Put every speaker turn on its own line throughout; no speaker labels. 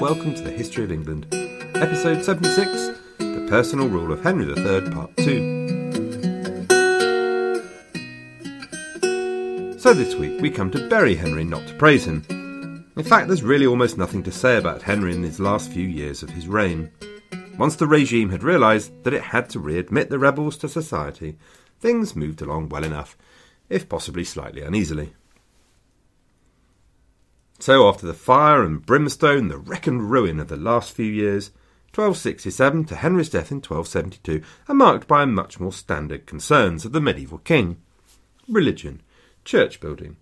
welcome to the History of England, episode 76 The Personal Rule of Henry III, Part 2. So, this week we come to bury Henry, not to praise him. In fact, there's really almost nothing to say about Henry in his last few years of his reign. Once the regime had realised that it had to readmit the rebels to society, things moved along well enough, if possibly slightly uneasily. So, after the fire and brimstone, the wreck and ruin of the last few years, 1267 to Henry's death in 1272 are marked by much more standard concerns of the medieval king religion, church building,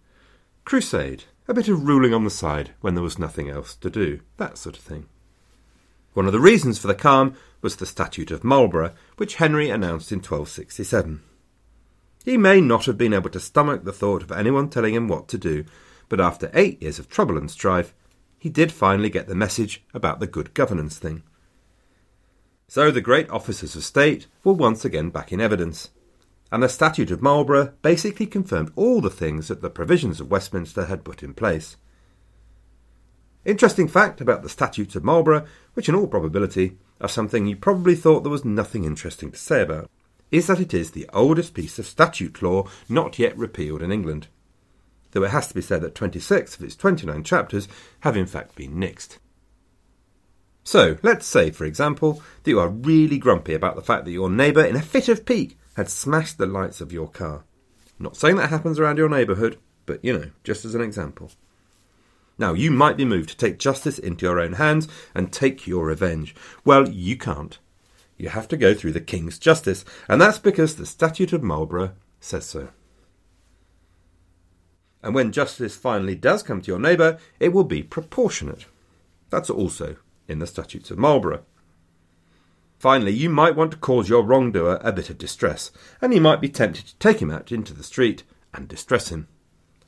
crusade, a bit of ruling on the side when there was nothing else to do, that sort of thing. One of the reasons for the calm was the Statute of Marlborough, which Henry announced in 1267. He may not have been able to stomach the thought of anyone telling him what to do, but after eight years of trouble and strife, he did finally get the message about the good governance thing. So the great officers of state were once again back in evidence, and the Statute of Marlborough basically confirmed all the things that the provisions of Westminster had put in place. Interesting fact about the Statutes of Marlborough, which in all probability are something you probably thought there was nothing interesting to say about, is that it is the oldest piece of statute law not yet repealed in England though it has to be said that 26 of its 29 chapters have in fact been nixed. So, let's say, for example, that you are really grumpy about the fact that your neighbour, in a fit of pique, had smashed the lights of your car. not saying that happens around your neighbourhood, but you know, just as an example. Now, you might be moved to take justice into your own hands and take your revenge. Well, you can't. You have to go through the King's justice, and that's because the Statute of Marlborough says so. And when justice finally does come to your neighbour, it will be proportionate. That's also in the Statutes of Marlborough. Finally, you might want to cause your wrongdoer a bit of distress, and you might be tempted to take him out into the street and distress him.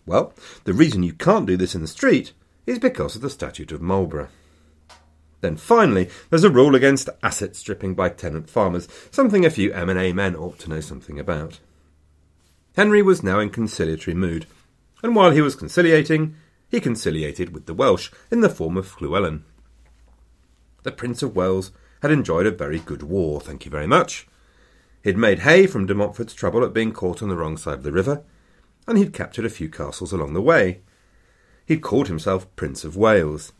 Well, the reason you can't do this in the street is because of the Statute of Marlborough. Then finally, there's a rule against asset stripping by tenant farmers, something a few M&A men ought to know something about. Henry was now in conciliatory mood, and while he was conciliating, he conciliated with the Welsh in the form of Llywelyn. The Prince of Wales had enjoyed a very good war, thank you very much. He'd made hay from de Montfort's trouble at being caught on the wrong side of the river, and he'd captured a few castles along the way. He'd called himself Prince of Wales,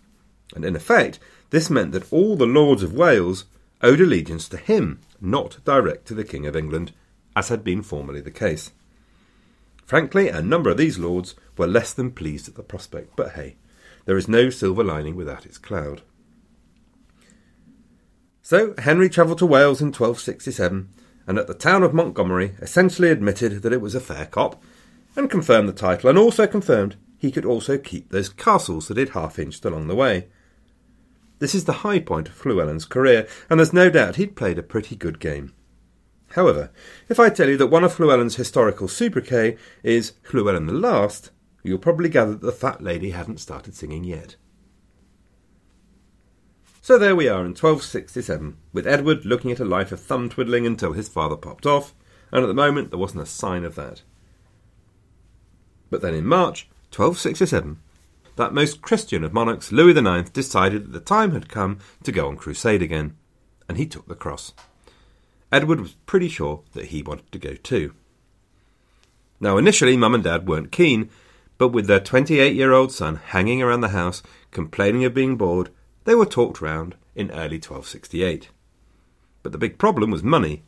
and in effect, this meant that all the lords of Wales owed allegiance to him, not direct to the King of England, as had been formerly the case. Frankly, a number of these lords were less than pleased at the prospect, but hey, there is no silver lining without its cloud. So Henry travelled to Wales in 1267, and at the town of Montgomery essentially admitted that it was a fair cop, and confirmed the title, and also confirmed he could also keep those castles that he'd half inched along the way. This is the high point of Llywelyn's career, and there's no doubt he'd played a pretty good game. However, if I tell you that one of Llywelyn's historical sobriquet is Llywelyn the Last, you'll probably gather that the fat lady hadn't started singing yet. So there we are in 1267, with Edward looking at a life of thumb twiddling until his father popped off, and at the moment there wasn't a sign of that. But then in March 1267, that most Christian of monarchs, Louis IX, decided that the time had come to go on crusade again, and he took the cross. Edward was pretty sure that he wanted to go too. Now, initially, Mum and Dad weren't keen, but with their 28 year old son hanging around the house, complaining of being bored, they were talked round in early 1268. But the big problem was money.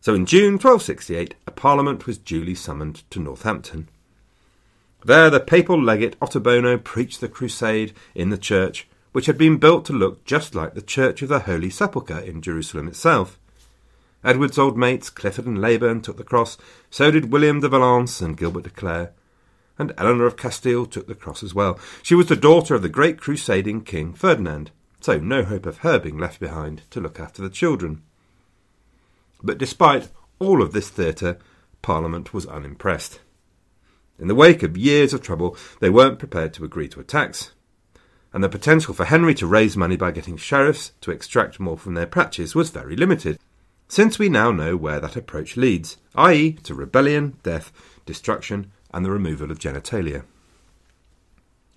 So in June 1268, a parliament was duly summoned to Northampton. There, the papal legate Ottobono preached the crusade in the church, which had been built to look just like the Church of the Holy Sepulchre in Jerusalem itself. Edward's old mates, Clifford and Leyburn, took the cross, so did William de Valence and Gilbert de Clare. and Eleanor of Castile took the cross as well. She was the daughter of the great crusading King Ferdinand, so no hope of her being left behind to look after the children. But despite all of this theatre, Parliament was unimpressed. In the wake of years of trouble, they weren't prepared to agree to a tax, and the potential for Henry to raise money by getting sheriffs to extract more from their patches was very limited, since we now know where that approach leads, i.e., to rebellion, death, destruction, and the removal of genitalia.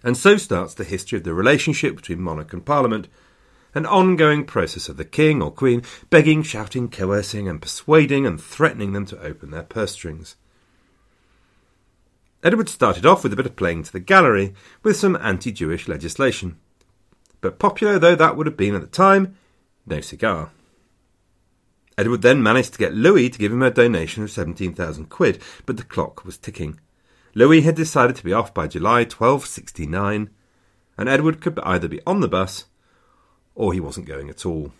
And so starts the history of the relationship between monarch and parliament, an ongoing process of the king or queen begging, shouting, coercing, and persuading and threatening them to open their purse strings. Edward started off with a bit of playing to the gallery with some anti Jewish legislation. But popular though that would have been at the time, no cigar. Edward then managed to get Louis to give him a donation of 17,000 quid, but the clock was ticking. Louis had decided to be off by July 1269, and Edward could either be on the bus or he wasn't going at all.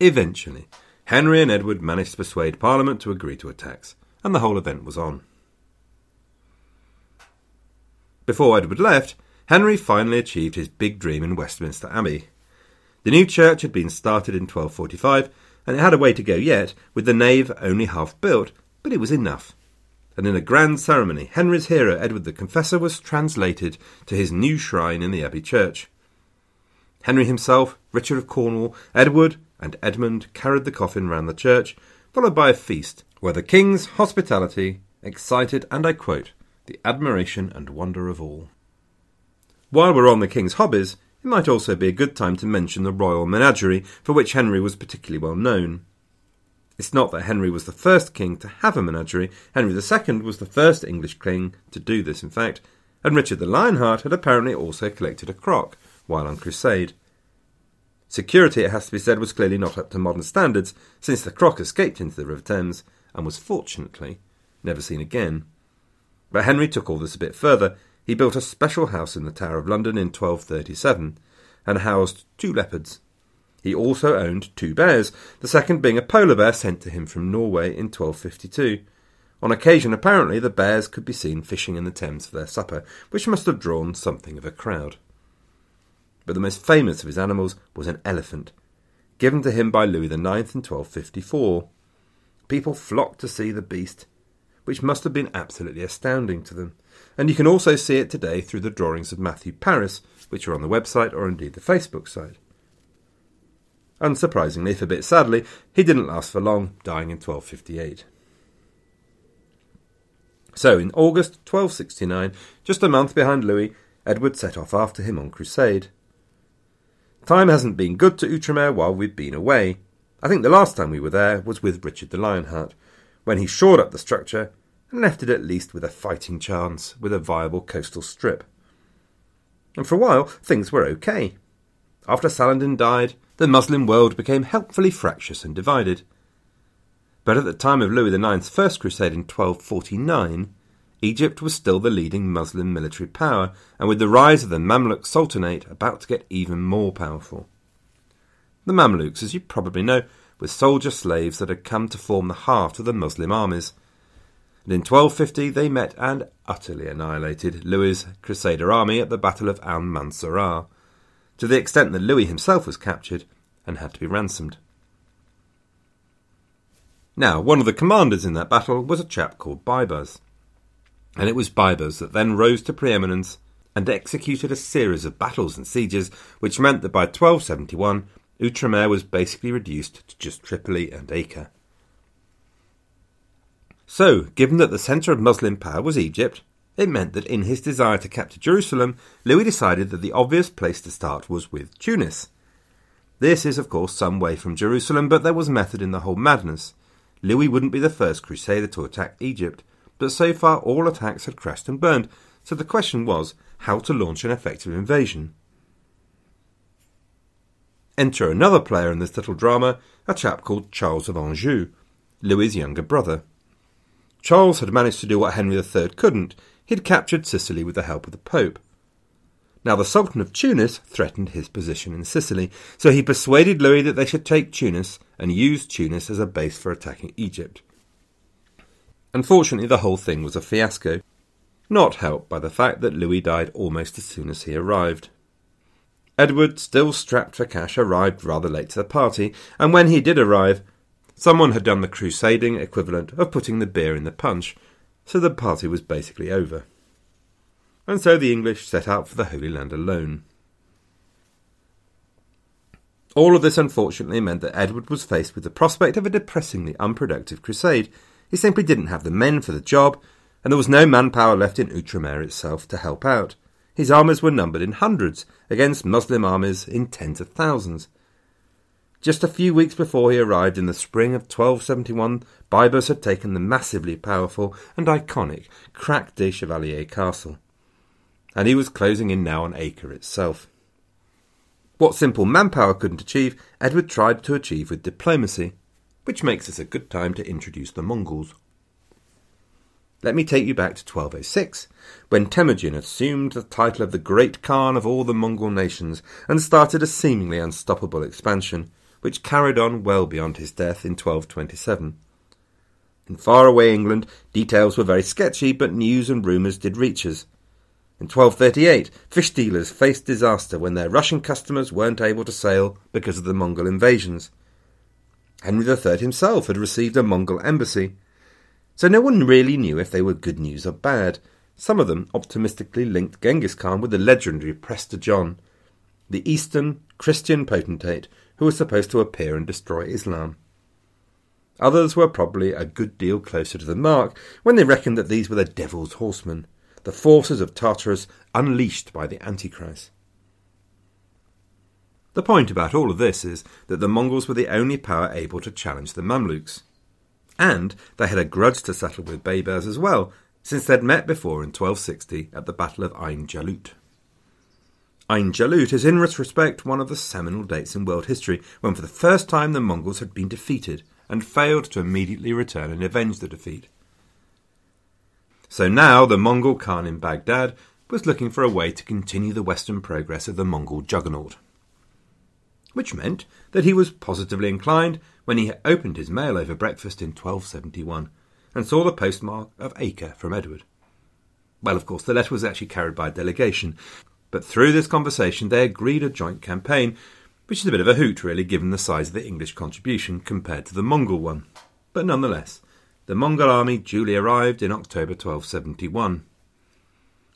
Eventually, Henry and Edward managed to persuade Parliament to agree to a tax, and the whole event was on. Before Edward left, Henry finally achieved his big dream in Westminster Abbey. The new church had been started in 1245, and it had a way to go yet, with the nave only half built, but it was enough and in a grand ceremony, Henry's hero, Edward the Confessor, was translated to his new shrine in the Abbey Church. Henry himself, Richard of Cornwall, Edward, and Edmund carried the coffin round the church, followed by a feast, where the king's hospitality excited, and I quote, the admiration and wonder of all. While we're on the king's hobbies, it might also be a good time to mention the royal menagerie, for which Henry was particularly well known. It's not that Henry was the first king to have a menagerie. Henry II was the first English king to do this, in fact, and Richard the Lionheart had apparently also collected a croc while on crusade. Security, it has to be said, was clearly not up to modern standards, since the croc escaped into the River Thames and was fortunately never seen again. But Henry took all this a bit further. He built a special house in the Tower of London in 1237 and housed two leopards he also owned two bears, the second being a polar bear sent to him from Norway in 1252. On occasion, apparently, the bears could be seen fishing in the Thames for their supper, which must have drawn something of a crowd. But the most famous of his animals was an elephant, given to him by Louis IX in 1254. People flocked to see the beast, which must have been absolutely astounding to them, and you can also see it today through the drawings of Matthew Paris, which are on the website or indeed the Facebook site. Unsurprisingly, if a bit sadly, he didn't last for long, dying in 1258. So, in August 1269, just a month behind Louis, Edward set off after him on crusade. Time hasn't been good to Outremer while we've been away. I think the last time we were there was with Richard the Lionheart, when he shored up the structure and left it at least with a fighting chance, with a viable coastal strip. And for a while, things were okay. After Saladin died, the Muslim world became helpfully fractious and divided. But at the time of Louis IX's First Crusade in 1249, Egypt was still the leading Muslim military power, and with the rise of the Mamluk Sultanate about to get even more powerful. The Mamluks, as you probably know, were soldier slaves that had come to form the heart of the Muslim armies. And in 1250 they met and utterly annihilated Louis's Crusader army at the Battle of Al Mansurah, to the extent that Louis himself was captured and had to be ransomed. Now, one of the commanders in that battle was a chap called Baibars, and it was Baibars that then rose to preeminence and executed a series of battles and sieges, which meant that by 1271 Outremer was basically reduced to just Tripoli and Acre. So, given that the centre of Muslim power was Egypt, it meant that in his desire to capture Jerusalem, Louis decided that the obvious place to start was with Tunis. This is, of course, some way from Jerusalem, but there was method in the whole madness. Louis wouldn't be the first crusader to attack Egypt, but so far all attacks had crashed and burned, so the question was how to launch an effective invasion. Enter another player in this little drama, a chap called Charles of Anjou, Louis's younger brother. Charles had managed to do what Henry III couldn't he had captured Sicily with the help of the Pope. Now the Sultan of Tunis threatened his position in Sicily, so he persuaded Louis that they should take Tunis and use Tunis as a base for attacking Egypt. Unfortunately, the whole thing was a fiasco. not helped by the fact that Louis died almost as soon as he arrived. Edward, still strapped for cash, arrived rather late to the party, and when he did arrive, someone had done the crusading equivalent of putting the beer in the punch, so the party was basically over. And so the English set out for the Holy Land alone. All of this unfortunately meant that Edward was faced with the prospect of a depressingly unproductive crusade. He simply didn't have the men for the job, and there was no manpower left in Outremer itself to help out. His armies were numbered in hundreds against Muslim armies in tens of thousands. Just a few weeks before he arrived in the spring of 1271, Baibars had taken the massively powerful and iconic Crac des Chevaliers castle, and he was closing in now on Acre itself. What simple manpower couldn't achieve, Edward tried to achieve with diplomacy, which makes this a good time to introduce the Mongols. Let me take you back to 1206, when Temujin assumed the title of the Great Khan of all the Mongol nations and started a seemingly unstoppable expansion, which carried on well beyond his death in 1227. In faraway England, details were very sketchy, but news and rumours did reach us. In 1238, fish dealers faced disaster when their Russian customers weren't able to sail because of the Mongol invasions. Henry III himself had received a Mongol embassy, so no one really knew if they were good news or bad. Some of them optimistically linked Genghis Khan with the legendary Prester John, the Eastern Christian potentate who was supposed to appear and destroy Islam. Others were probably a good deal closer to the mark when they reckoned that these were the devil's horsemen, the forces of Tartarus unleashed by the Antichrist. The point about all of this is that the Mongols were the only power able to challenge the Mamluks. And they had a grudge to settle with Baybars as well, since they'd met before in 1260 at the Battle of Ain Jalut. Ain Jalut is in retrospect one of the seminal dates in world history when for the first time the Mongols had been defeated and failed to immediately return and avenge the defeat. So now the Mongol Khan in Baghdad was looking for a way to continue the western progress of the Mongol juggernaut. Which meant that he was positively inclined when he opened his mail over breakfast in 1271 and saw the postmark of Acre from Edward. Well, of course, the letter was actually carried by a delegation, but through this conversation they agreed a joint campaign, which is a bit of a hoot, really, given the size of the English contribution compared to the Mongol one. But nonetheless, the Mongol army duly arrived in October 1271.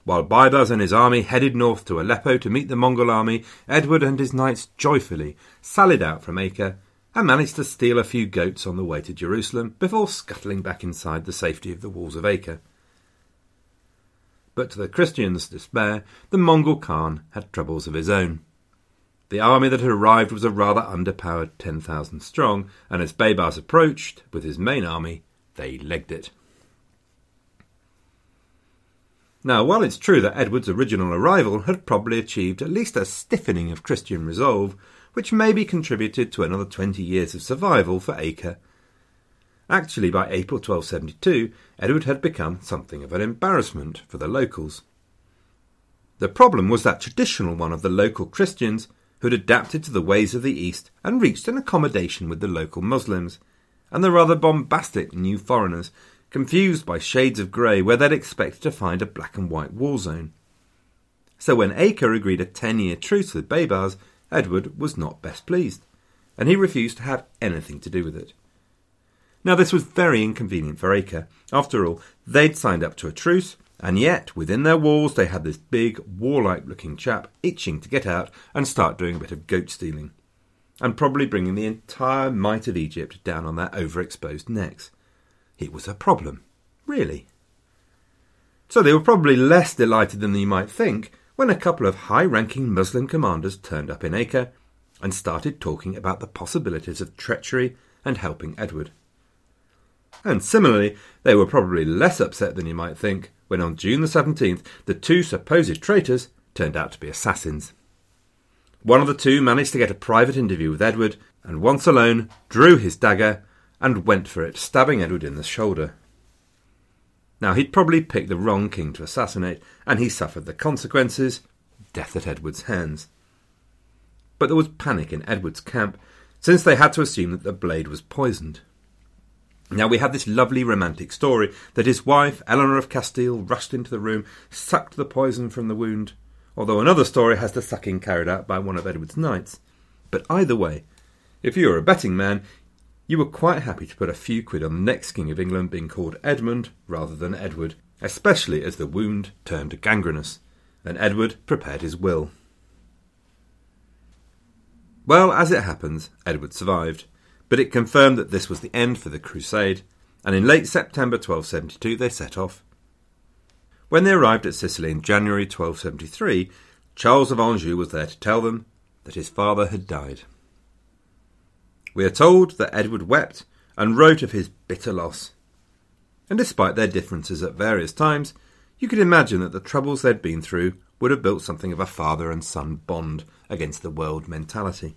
While Baibars and his army headed north to Aleppo to meet the Mongol army, Edward and his knights joyfully sallied out from Acre and managed to steal a few goats on the way to Jerusalem before scuttling back inside the safety of the walls of Acre. But to the Christians' despair, the Mongol Khan had troubles of his own. The army that had arrived was a rather underpowered 10,000 strong, and as Baybars approached with his main army, they legged it. Now, while it's true that Edward's original arrival had probably achieved at least a stiffening of Christian resolve, which maybe contributed to another 20 years of survival for Acre. Actually, by April 1272, Edward had become something of an embarrassment for the locals. The problem was that traditional one of the local Christians who'd adapted to the ways of the East and reached an accommodation with the local Muslims, and the rather bombastic new foreigners, confused by shades of grey where they'd expected to find a black and white war zone. So when Acre agreed a ten year truce with Baybars, Edward was not best pleased, and he refused to have anything to do with it. Now, this was very inconvenient for Acre. After all, they'd signed up to a truce, and yet within their walls they had this big, warlike looking chap itching to get out and start doing a bit of goat stealing, and probably bringing the entire might of Egypt down on their overexposed necks. It was a problem, really. So they were probably less delighted than you might think when a couple of high ranking Muslim commanders turned up in Acre and started talking about the possibilities of treachery and helping Edward. And similarly, they were probably less upset than you might think when on June the 17th the two supposed traitors turned out to be assassins. One of the two managed to get a private interview with Edward, and once alone drew his dagger and went for it, stabbing Edward in the shoulder. Now, he'd probably picked the wrong king to assassinate, and he suffered the consequences death at Edward's hands. But there was panic in Edward's camp, since they had to assume that the blade was poisoned. Now we have this lovely romantic story that his wife, Eleanor of Castile, rushed into the room, sucked the poison from the wound, although another story has the sucking carried out by one of Edward's knights. But either way, if you were a betting man, you were quite happy to put a few quid on the next King of England being called Edmund rather than Edward, especially as the wound turned gangrenous, and Edward prepared his will. Well, as it happens, Edward survived but it confirmed that this was the end for the crusade, and in late September 1272 they set off. When they arrived at Sicily in January 1273, Charles of Anjou was there to tell them that his father had died. We are told that Edward wept and wrote of his bitter loss. And despite their differences at various times, you could imagine that the troubles they'd been through would have built something of a father and son bond against the world mentality.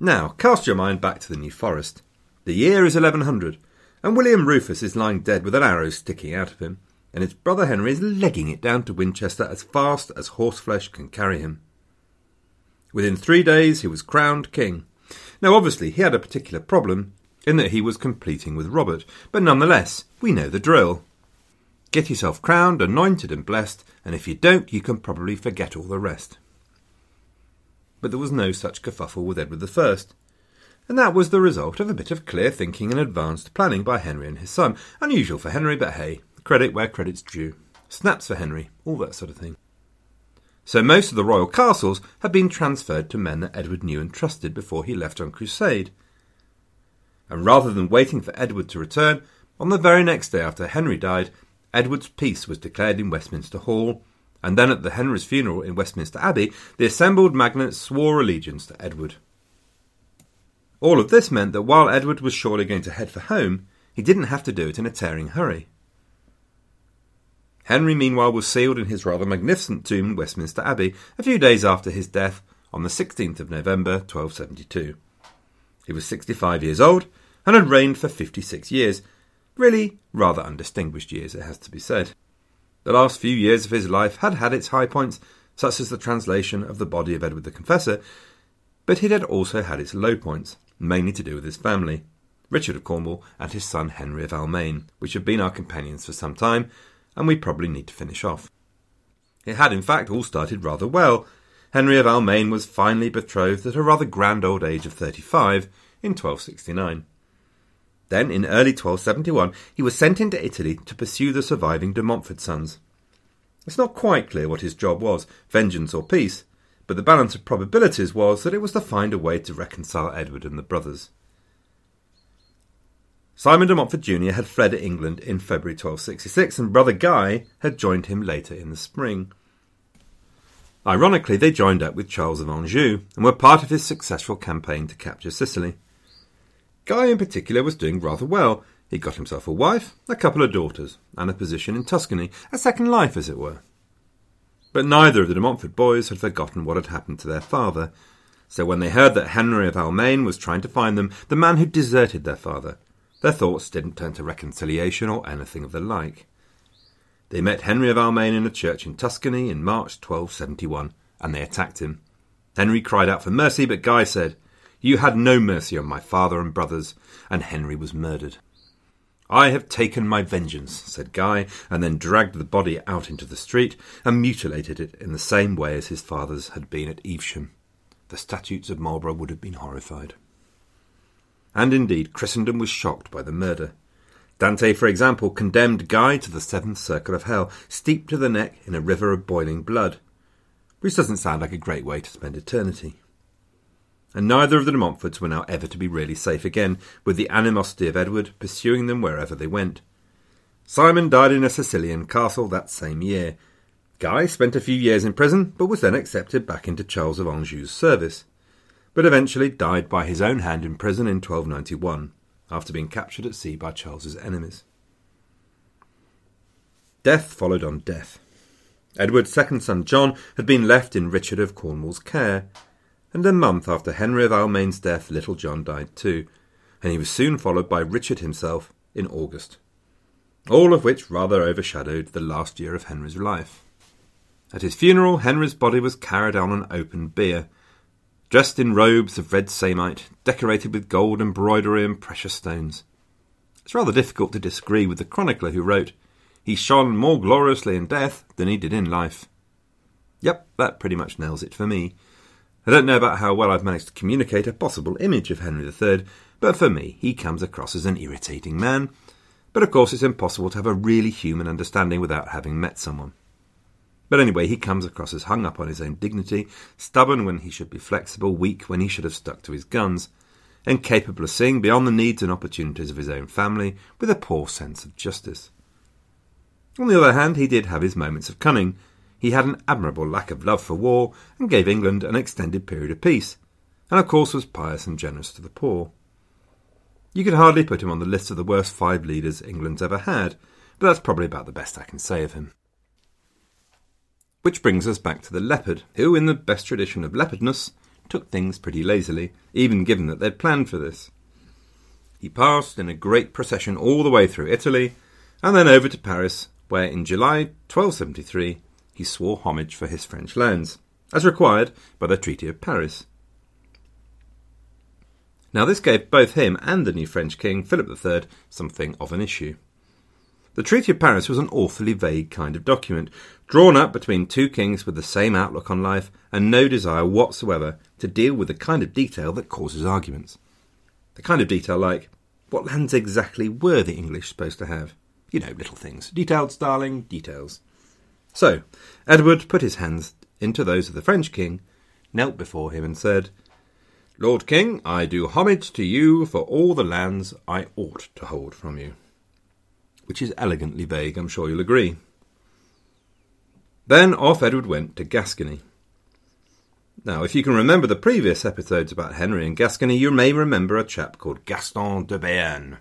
Now, cast your mind back to the New Forest. The year is 1100 and William Rufus is lying dead with an arrow sticking out of him, and his brother Henry is legging it down to Winchester as fast as horseflesh can carry him. Within three days he was crowned king. Now, obviously, he had a particular problem in that he was competing with Robert, but nonetheless, we know the drill. Get yourself crowned, anointed, and blessed, and if you don't, you can probably forget all the rest. But there was no such kerfuffle with Edward I and that was the result of a bit of clear thinking and advanced planning by Henry and his son. Unusual for Henry, but hey, credit where credit's due. Snaps for Henry, all that sort of thing. So most of the royal castles had been transferred to men that Edward knew and trusted before he left on crusade. And rather than waiting for Edward to return, on the very next day after Henry died, Edward's peace was declared in Westminster Hall, and then at the Henry's funeral in Westminster Abbey, the assembled magnates swore allegiance to Edward. All of this meant that while Edward was surely going to head for home, he didn't have to do it in a tearing hurry. Henry, meanwhile, was sealed in his rather magnificent tomb in Westminster Abbey a few days after his death on the 16th of November 1272. He was 65 years old and had reigned for 56 years. Really, rather undistinguished years, it has to be said. The last few years of his life had had its high points, such as the translation of the body of Edward the Confessor, but it had also had its low points mainly to do with his family, Richard of Cornwall and his son Henry of Almaine, which have been our companions for some time, and we probably need to finish off. It had in fact all started rather well. Henry of Almaine was finally betrothed at a rather grand old age of 35 in 1269. Then, in early 1271, he was sent into Italy to pursue the surviving de Montfort sons. It's not quite clear what his job was, vengeance or peace, but the balance of probabilities was that it was to find a way to reconcile Edward and the brothers. Simon de Montfort Jr. had fled to England in February 1266, and brother Guy had joined him later in the spring. Ironically, they joined up with Charles of Anjou and were part of his successful campaign to capture Sicily. Guy, in particular, was doing rather well. He got himself a wife, a couple of daughters, and a position in Tuscany, a second life, as it were. But neither of the de Montfort boys had forgotten what had happened to their father. So when they heard that Henry of Almaine was trying to find them, the man who'd deserted their father, their thoughts didn't turn to reconciliation or anything of the like. They met Henry of Almaine in a church in Tuscany in March 1271, and they attacked him. Henry cried out for mercy, but Guy said, You had no mercy on my father and brothers, and Henry was murdered. I have taken my vengeance, said Guy, and then dragged the body out into the street and mutilated it in the same way as his father's had been at Evesham. The statutes of Marlborough would have been horrified. And indeed, Christendom was shocked by the murder. Dante, for example, condemned Guy to the seventh circle of hell, steeped to the neck in a river of boiling blood, which doesn't sound like a great way to spend eternity. And neither of the de Montforts were now ever to be really safe again, with the animosity of Edward pursuing them wherever they went. Simon died in a Sicilian castle that same year. Guy spent a few years in prison, but was then accepted back into Charles of Anjou's service, but eventually died by his own hand in prison in 1291 after being captured at sea by Charles's enemies. Death followed on death. Edward's second son John had been left in Richard of Cornwall's care, and a month after Henry of Almaine's death, little John died too, and he was soon followed by Richard himself in August. All of which rather overshadowed the last year of Henry's life. At his funeral, Henry's body was carried on an open bier, dressed in robes of red samite, decorated with gold embroidery and precious stones. It's rather difficult to disagree with the chronicler who wrote, He shone more gloriously in death than he did in life. Yep, that pretty much nails it for me. I don't know about how well I've managed to communicate a possible image of Henry III, but for me, he comes across as an irritating man. But of course, it's impossible to have a really human understanding without having met someone. But anyway, he comes across as hung up on his own dignity, stubborn when he should be flexible, weak when he should have stuck to his guns, incapable of seeing beyond the needs and opportunities of his own family, with a poor sense of justice. On the other hand, he did have his moments of cunning. He had an admirable lack of love for war, and gave England an extended period of peace, and of course was pious and generous to the poor. You could hardly put him on the list of the worst five leaders England's ever had, but that's probably about the best I can say of him. Which brings us back to the leopard, who, in the best tradition of leopardness, took things pretty lazily, even given that they'd planned for this. He passed in a great procession all the way through Italy, and then over to Paris, where in July 1273 he swore homage for his French lands, as required by the Treaty of Paris. Now, this gave both him and the new French king, Philip III, something of an issue. The Treaty of Paris was an awfully vague kind of document, drawn up between two kings with the same outlook on life and no desire whatsoever to deal with the kind of detail that causes arguments. The kind of detail like, what lands exactly were the English supposed to have? You know, little things. Detailed, darling, details. So, Edward put his hands into those of the French king, knelt before him, and said, Lord King, I do homage to you for all the lands I ought to hold from you which is elegantly vague, I'm sure you'll agree. Then off Edward went to Gascony. Now, if you can remember the previous episodes about Henry and Gascony, you may remember a chap called Gaston de Béarn.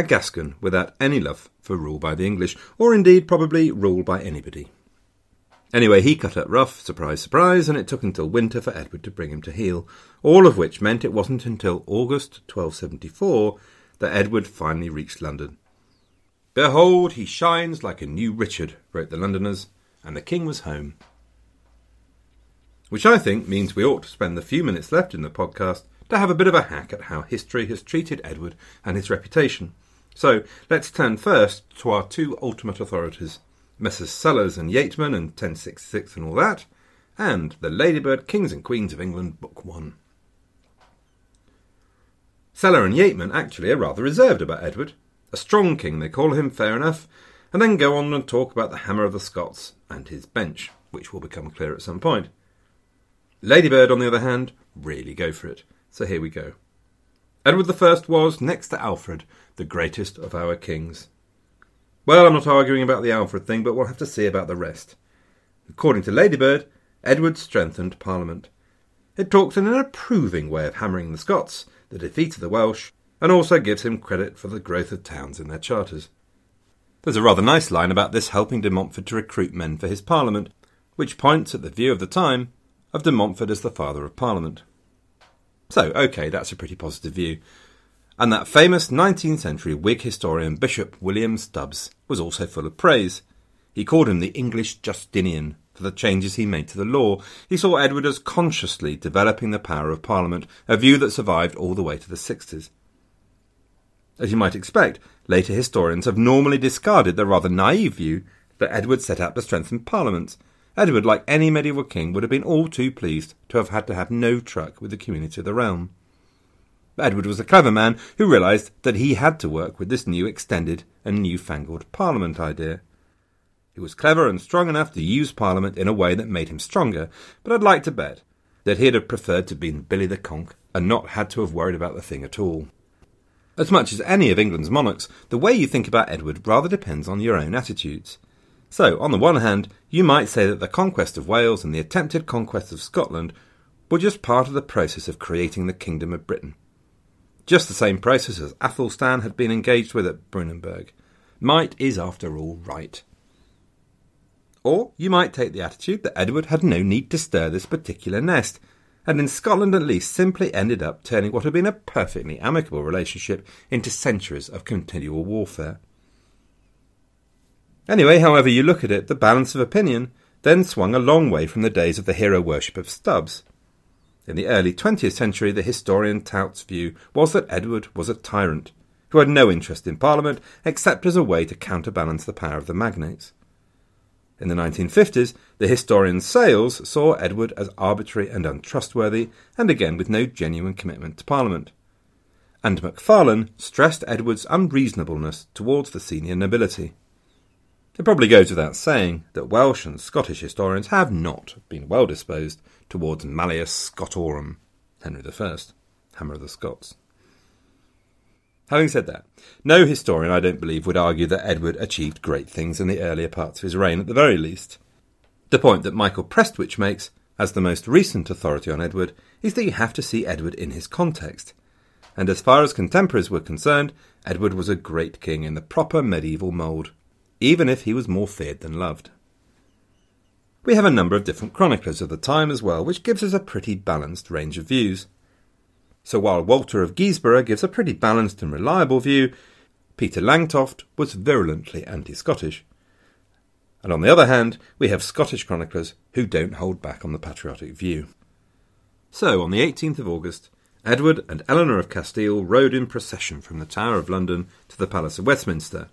A Gascon without any love for rule by the English, or indeed probably rule by anybody. Anyway, he cut up rough, surprise, surprise, and it took until winter for Edward to bring him to heel, all of which meant it wasn't until August 1274 that Edward finally reached London. Behold, he shines like a new Richard, wrote the Londoners, and the king was home. Which I think means we ought to spend the few minutes left in the podcast to have a bit of a hack at how history has treated Edward and his reputation. So let's turn first to our two ultimate authorities, Messrs. Sellers and Yeatman and 1066 and all that, and the Ladybird Kings and Queens of England, Book 1. Sellar and Yeatman actually are rather reserved about Edward. A strong king, they call him, fair enough, and then go on and talk about the hammer of the Scots and his bench, which will become clear at some point. Ladybird, on the other hand, really go for it. So here we go. Edward I was, next to Alfred, the greatest of our kings. Well, I'm not arguing about the Alfred thing, but we'll have to see about the rest. According to Ladybird, Edward strengthened Parliament. It talks in an approving way of hammering the Scots, the defeat of the Welsh, and also gives him credit for the growth of towns in their charters. There's a rather nice line about this helping de Montfort to recruit men for his Parliament, which points at the view of the time of de Montfort as the father of Parliament. So, okay, that's a pretty positive view. And that famous 19th century Whig historian Bishop William Stubbs was also full of praise. He called him the English Justinian for the changes he made to the law, he saw Edward as consciously developing the power of Parliament, a view that survived all the way to the 60s. As you might expect, later historians have normally discarded the rather naive view that Edward set out to strengthen Parliament. Edward, like any medieval king, would have been all too pleased to have had to have no truck with the community of the realm. Edward was a clever man who realised that he had to work with this new extended and newfangled Parliament idea. He was clever and strong enough to use Parliament in a way that made him stronger, but I'd like to bet that he'd have preferred to have been Billy the Conk and not had to have worried about the thing at all. As much as any of England's monarchs, the way you think about Edward rather depends on your own attitudes. So, on the one hand, you might say that the conquest of Wales and the attempted conquest of Scotland were just part of the process of creating the Kingdom of Britain. Just the same process as Athelstan had been engaged with at Brunanburh. Might is, after all, right. Or you might take the attitude that Edward had no need to stir this particular nest, and in Scotland at least simply ended up turning what had been a perfectly amicable relationship into centuries of continual warfare. Anyway, however you look at it, the balance of opinion then swung a long way from the days of the hero worship of Stubbs. In the early 20th century, the historian Tout's view was that Edward was a tyrant, who had no interest in Parliament except as a way to counterbalance the power of the magnates. In the 1950s, the historian Sayles saw Edward as arbitrary and untrustworthy, and again with no genuine commitment to Parliament. And McFarlane stressed Edward's unreasonableness towards the senior nobility. It probably goes without saying that Welsh and Scottish historians have not been well disposed towards Malleus Scotorum, Henry I, Hammer of the Scots. Having said that, no historian, I don't believe, would argue that Edward achieved great things in the earlier parts of his reign, at the very least. The point that Michael Prestwich makes, as the most recent authority on Edward, is that you have to see Edward in his context. And as far as contemporaries were concerned, Edward was a great king in the proper medieval mould, even if he was more feared than loved. We have a number of different chroniclers of the time as well, which gives us a pretty balanced range of views. So while Walter of Guisborough gives a pretty balanced and reliable view, Peter Langtoft was virulently anti Scottish. And on the other hand, we have Scottish chroniclers who don't hold back on the patriotic view. So, on the 18th of August, Edward and Eleanor of Castile rode in procession from the Tower of London to the Palace of Westminster.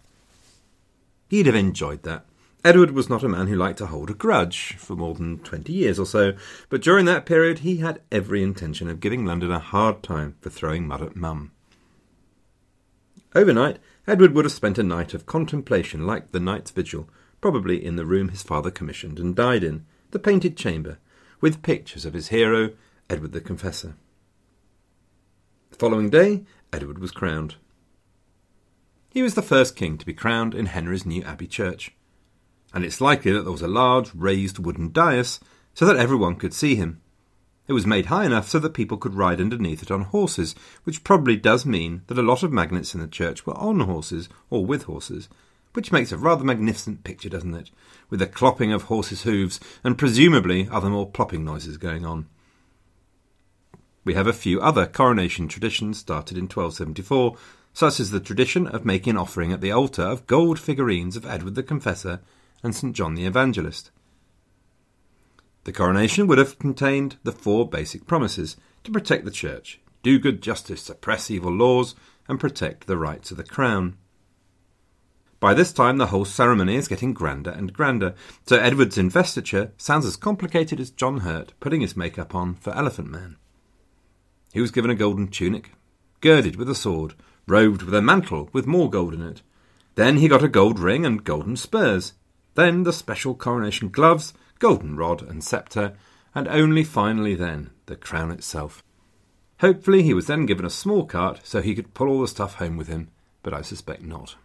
He'd have enjoyed that. Edward was not a man who liked to hold a grudge for more than twenty years or so, but during that period he had every intention of giving London a hard time for throwing mud at Mum. Overnight, Edward would have spent a night of contemplation like the knight's vigil, probably in the room his father commissioned and died in, the painted chamber, with pictures of his hero, Edward the Confessor. The following day, Edward was crowned. He was the first king to be crowned in Henry's new abbey church and it's likely that there was a large raised wooden dais so that everyone could see him. It was made high enough so that people could ride underneath it on horses, which probably does mean that a lot of magnates in the church were on horses or with horses, which makes a rather magnificent picture, doesn't it? With the clopping of horses' hooves and presumably other more plopping noises going on. We have a few other coronation traditions started in 1274, such as the tradition of making an offering at the altar of gold figurines of Edward the Confessor and St. John the Evangelist. The coronation would have contained the four basic promises to protect the church, do good justice, suppress evil laws, and protect the rights of the crown. By this time, the whole ceremony is getting grander and grander, so Edward's investiture sounds as complicated as John Hurt putting his makeup on for Elephant Man. He was given a golden tunic, girded with a sword, robed with a mantle with more gold in it. Then he got a gold ring and golden spurs, then the special coronation gloves, golden rod and sceptre, and only finally then the crown itself. Hopefully, he was then given a small cart so he could pull all the stuff home with him, but I suspect not.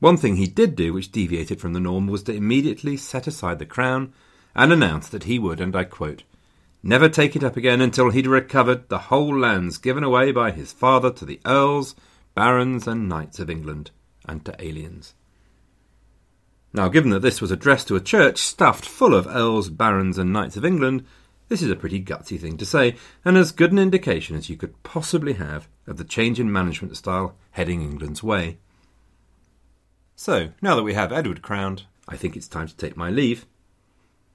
One thing he did do which deviated from the norm was to immediately set aside the crown and announce that he would, and I quote, never take it up again until he'd recovered the whole lands given away by his father to the earls, barons, and knights of England, and to aliens. Now, given that this was addressed to a church stuffed full of earls, barons, and knights of England, this is a pretty gutsy thing to say, and as good an indication as you could possibly have of the change in management style heading England's way. So, now that we have Edward crowned, I think it's time to take my leave.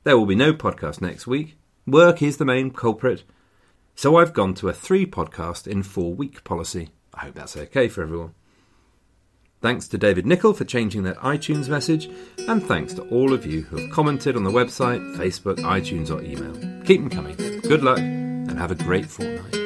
There will be no podcast next week. Work is the main culprit. So I've gone to a three podcast in four week policy. I hope that's okay for everyone. Thanks to David Nicol for changing that iTunes message, and thanks to all of you who have commented on the website, Facebook, iTunes, or email. Keep them coming. Good luck, and have a great fortnight.